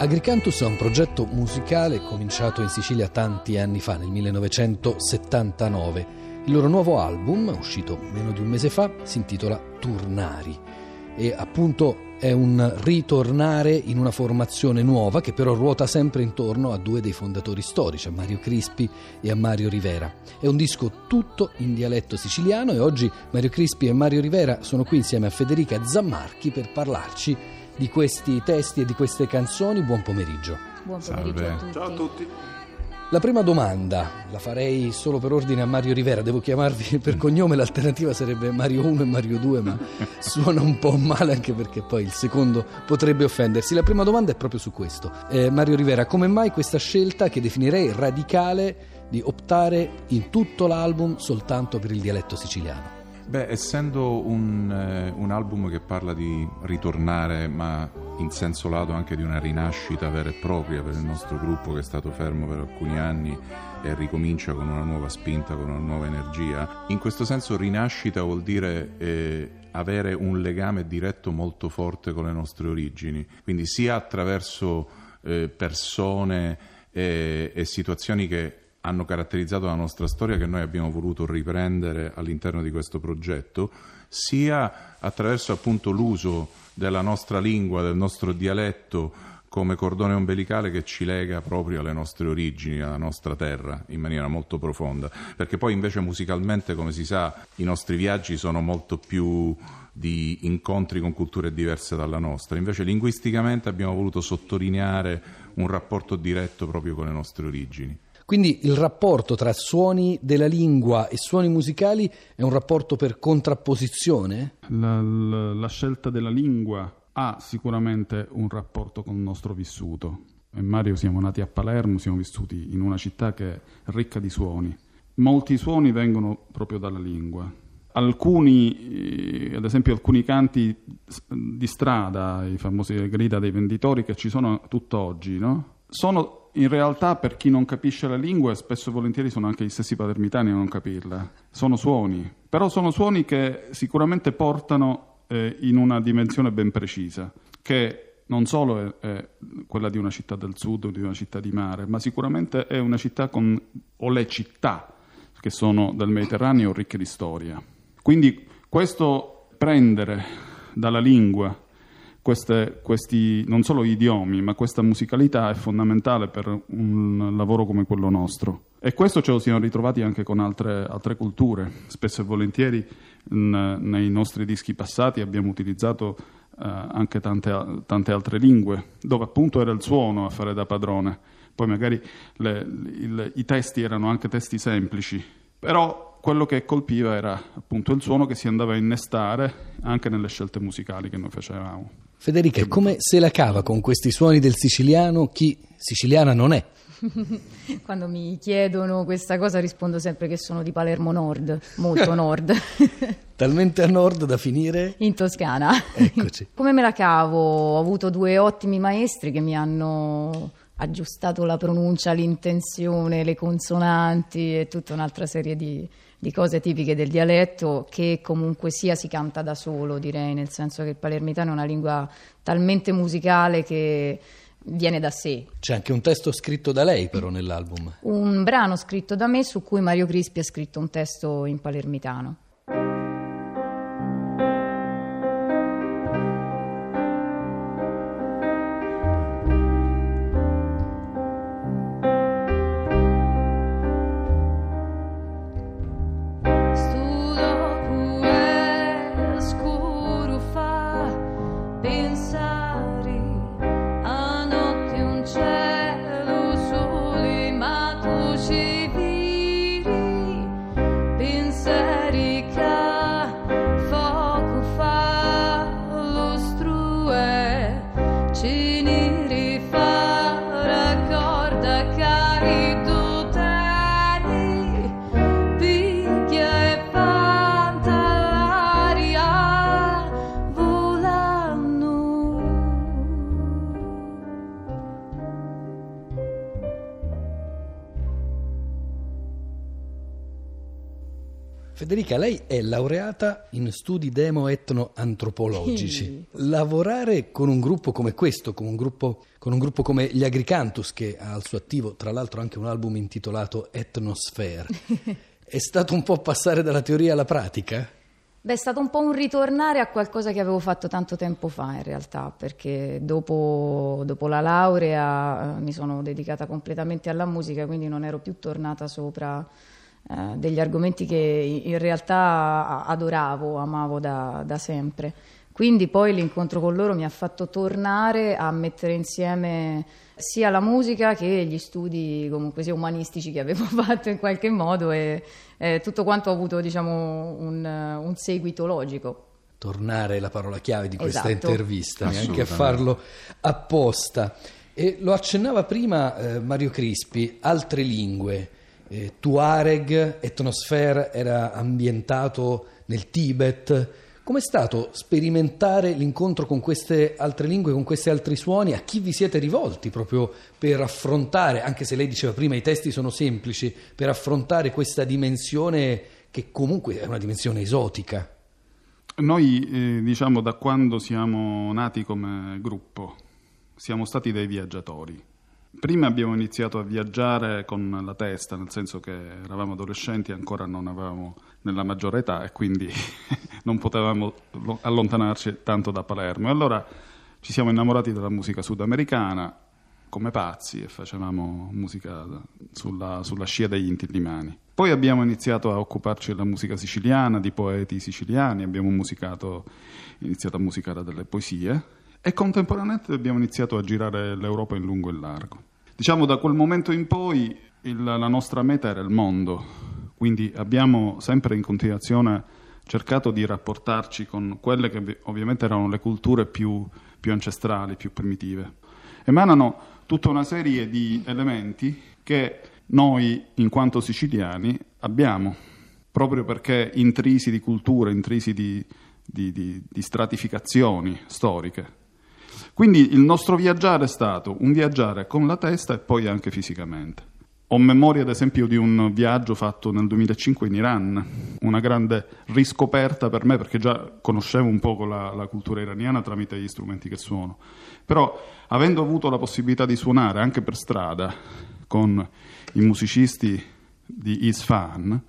Agricantus è un progetto musicale cominciato in Sicilia tanti anni fa, nel 1979. Il loro nuovo album, uscito meno di un mese fa, si intitola Turnari e appunto è un ritornare in una formazione nuova che però ruota sempre intorno a due dei fondatori storici, a Mario Crispi e a Mario Rivera. È un disco tutto in dialetto siciliano e oggi Mario Crispi e Mario Rivera sono qui insieme a Federica Zammarchi per parlarci di questi testi e di queste canzoni. Buon pomeriggio. Buon pomeriggio a tutti. Ciao a tutti. La prima domanda la farei solo per ordine a Mario Rivera, devo chiamarvi per cognome, l'alternativa sarebbe Mario 1 e Mario 2, ma suona un po' male anche perché poi il secondo potrebbe offendersi. La prima domanda è proprio su questo. Eh, Mario Rivera, come mai questa scelta che definirei radicale di optare in tutto l'album soltanto per il dialetto siciliano? Beh, essendo un, eh, un, album che parla di ritornare, ma in senso lato anche di una rinascita vera e propria per il nostro gruppo che è stato fermo per alcuni anni e ricomincia con una nuova spinta, con una nuova energia, in questo senso rinascita vuol dire eh, avere un legame diretto molto forte con le nostre origini, quindi sia attraverso eh, persone e, e situazioni che hanno caratterizzato la nostra storia che noi abbiamo voluto riprendere all'interno di questo progetto, sia attraverso appunto l'uso della nostra lingua, del nostro dialetto come cordone ombelicale che ci lega proprio alle nostre origini, alla nostra terra, in maniera molto profonda. Perché poi invece musicalmente, come si sa, i nostri viaggi sono molto più di incontri con culture diverse dalla nostra. Invece linguisticamente abbiamo voluto sottolineare un rapporto diretto proprio con le nostre origini. Quindi il rapporto tra suoni della lingua e suoni musicali è un rapporto per contrapposizione? La, la, la scelta della lingua ha sicuramente un rapporto con il nostro vissuto. E Mario siamo nati a Palermo, siamo vissuti in una città che è ricca di suoni. Molti suoni vengono proprio dalla lingua. Alcuni, eh, ad esempio alcuni canti di strada, i famosi grida dei venditori che ci sono tutt'oggi, no? sono in realtà per chi non capisce la lingua spesso e volentieri sono anche gli stessi palermitani a non capirla. Sono suoni, però sono suoni che sicuramente portano eh, in una dimensione ben precisa, che non solo è, è, quella di una città del sud o di una città di mare, ma sicuramente è una città con, o le città che sono del Mediterraneo ricche di storia. Quindi questo prendere dalla lingua queste, questi non solo idiomi, ma questa musicalità è fondamentale per un lavoro come quello nostro. E questo ce lo siamo ritrovati anche con altre, altre culture. Spesso e volentieri n, nei nostri dischi passati abbiamo utilizzato eh, anche tante, tante, altre lingue, dove appunto era il suono a fare da padrone. Poi magari le, il, i testi erano anche testi semplici, però quello che colpiva era appunto il suono che si andava a innestare anche nelle scelte musicali che noi facevamo. Federica, come se la cava con questi suoni del siciliano chi siciliana non è? Quando mi chiedono questa cosa rispondo sempre che sono di Palermo Nord, molto nord. Talmente a nord da finire? In Toscana. Eccoci. Come me la cavo? Ho avuto due ottimi maestri che mi hanno aggiustato la pronuncia, l'intenzione, le consonanti e tutta un'altra serie di, di cose tipiche del dialetto che comunque sia si canta da solo, direi, nel senso che il palermitano è una lingua talmente musicale che viene da sé. C'è anche un testo scritto da lei però nell'album. Un brano scritto da me su cui Mario Crispi ha scritto un testo in palermitano. Federica, lei è laureata in studi demo-etno-antropologici. Lavorare con un gruppo come questo, con un gruppo, con un gruppo come gli Agricantus, che ha al suo attivo tra l'altro anche un album intitolato Etnosphere, è stato un po' passare dalla teoria alla pratica? Beh, è stato un po' un ritornare a qualcosa che avevo fatto tanto tempo fa in realtà, perché dopo, dopo la laurea eh, mi sono dedicata completamente alla musica, quindi non ero più tornata sopra eh, degli argomenti che in realtà adoravo, amavo da, da, sempre. Quindi poi l'incontro con loro mi ha fatto tornare a mettere insieme sia la musica che gli studi comunque sia umanistici che avevo fatto in qualche modo e eh, tutto quanto ha avuto diciamo un, un seguito logico tornare la parola chiave di questa esatto. intervista, neanche a farlo apposta. E lo accennava prima eh, Mario Crispi, altre lingue eh, Tuareg, Etnosphere era ambientato nel Tibet. Com'è stato sperimentare l'incontro con queste altre lingue, con questi altri suoni? A chi vi siete rivolti proprio per affrontare, anche se lei diceva prima i testi sono semplici, per affrontare questa dimensione che comunque è una dimensione esotica? Noi, eh, diciamo, da quando siamo nati come gruppo, siamo stati dei viaggiatori Prima abbiamo iniziato a viaggiare con la testa, nel senso che eravamo adolescenti e ancora non avevamo nella maggiore età e quindi non potevamo allontanarci tanto da Palermo. E allora ci siamo innamorati della musica sudamericana come pazzi e facevamo musica sulla, sulla scia degli intillimani. Poi abbiamo iniziato a occuparci della musica siciliana, di poeti siciliani, abbiamo musicato, iniziato a musicare delle poesie e contemporaneamente abbiamo iniziato a girare l'Europa in lungo e in largo. Diciamo da quel momento in poi il, la nostra meta era il mondo, quindi abbiamo sempre in continuazione cercato di rapportarci con quelle che ovviamente erano le culture più, più ancestrali, più primitive. Emanano tutta una serie di elementi che noi, in quanto siciliani, abbiamo, proprio perché intrisi di culture, intrisi di, di, di, di stratificazioni storiche. Quindi il nostro viaggiare è stato un viaggiare con la testa e poi anche fisicamente. Ho memoria, ad esempio, di un viaggio fatto nel 2005 in Iran, una grande riscoperta per me, perché già conoscevo un po' la, la, cultura iraniana tramite gli strumenti che suono. Però, avendo avuto la possibilità di suonare anche per strada con i musicisti di Isfahan,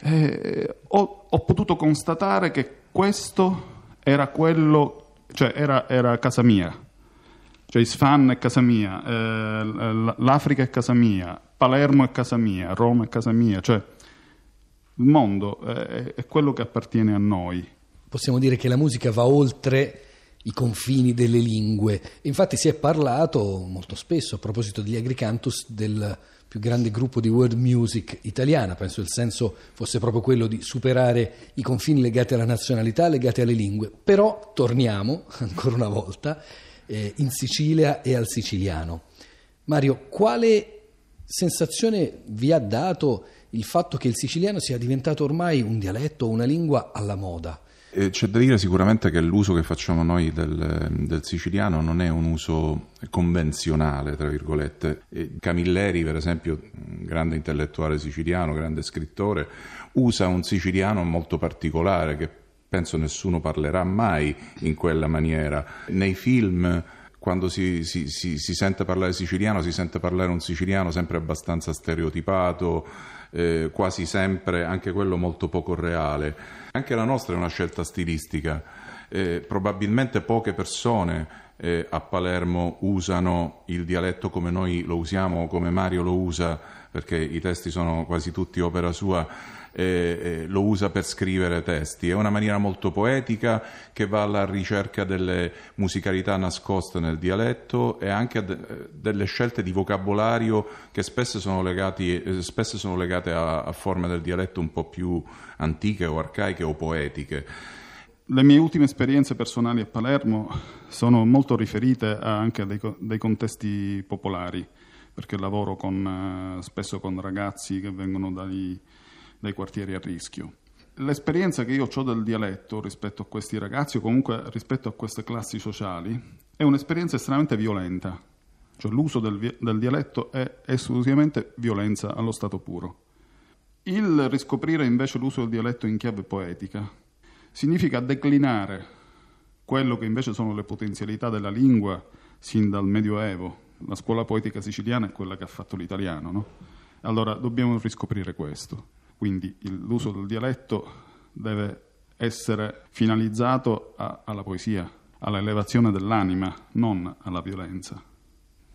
eh, ho, ho potuto constatare che questo era quello cioè era, era casa mia, cioè Isfahan è casa mia, eh, l'Africa è casa mia, Palermo è casa mia, Roma è casa mia, cioè il mondo è, è quello che appartiene a noi. Possiamo dire che la musica va oltre i confini delle lingue. Infatti si è parlato molto spesso a proposito degli Agricantus del più grande gruppo di world music italiana, penso il senso fosse proprio quello di superare i confini legati alla nazionalità, legati alle lingue. Però torniamo ancora una volta eh, in Sicilia e al siciliano. Mario, quale sensazione vi ha dato il fatto che il siciliano sia diventato ormai un dialetto una lingua alla moda? Eh, c'è da dire sicuramente che l'uso che facciamo noi del, del siciliano non è un uso convenzionale, tra virgolette. E Camilleri, per esempio, grande intellettuale siciliano, grande scrittore, usa un siciliano molto particolare che penso nessuno parlerà mai in quella maniera. Nei film quando si, si, si, si, sente parlare siciliano, si sente parlare un siciliano sempre abbastanza stereotipato, eh, quasi sempre anche quello molto poco reale. Anche la nostra è una scelta stilistica. Eh, probabilmente poche persone eh, a Palermo usano il dialetto come noi lo usiamo, come Mario lo usa, perché i testi sono quasi tutti opera sua, eh, lo usa per scrivere testi. È una maniera molto poetica che va alla ricerca delle musicalità nascoste nel dialetto e anche de- delle scelte di vocabolario che spesso sono, legati, eh, spesso sono legate a, a forme del dialetto un po' più antiche o arcaiche o poetiche. Le mie ultime esperienze personali a Palermo sono molto riferite anche a dei, dei contesti popolari, perché lavoro con, eh, spesso con ragazzi che vengono dai, dai quartieri a rischio. L'esperienza che io ho del dialetto rispetto a questi ragazzi o comunque rispetto a queste classi sociali è un'esperienza estremamente violenta, cioè l'uso del, del dialetto è esclusivamente violenza allo stato puro Il riscoprire invece l'uso del dialetto in chiave poetica significa declinare quello che invece sono le potenzialità della lingua sin dal Medioevo. La scuola poetica siciliana è quella che ha fatto l'italiano, no? Allora dobbiamo riscoprire questo. Quindi il, l'uso del dialetto deve essere finalizzato a, alla poesia, all'elevazione dell'anima, non alla violenza.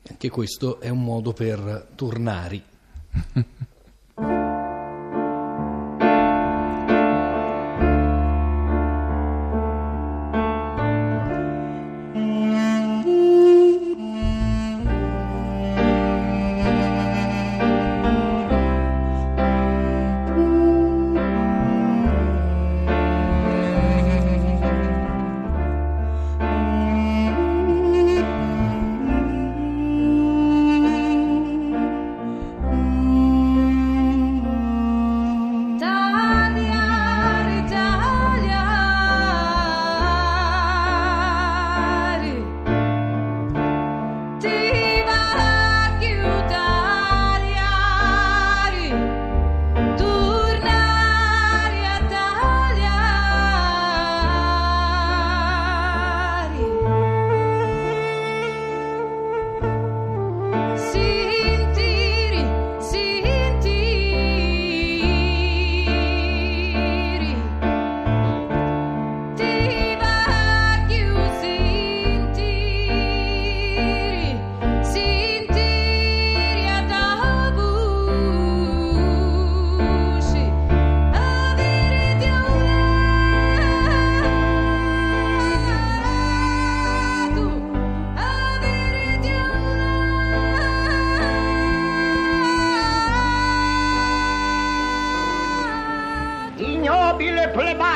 Anche questo è un modo per Turnari.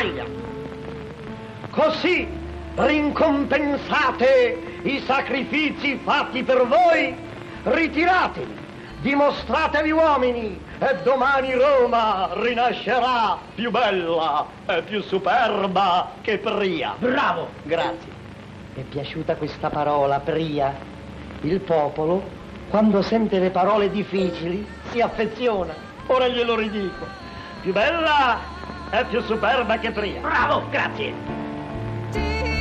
plebaglia. Così rincompensate i sacrifici fatti per voi, ritiratevi, dimostratevi uomini e domani Roma rinascerà più bella e più superba che Pria. Bravo! Grazie. Mi è piaciuta questa parola, Pria. Il popolo, quando sente le parole difficili, si affeziona. Ora glielo ridico. Più bella e più superba che Pria. Bravo, grazie.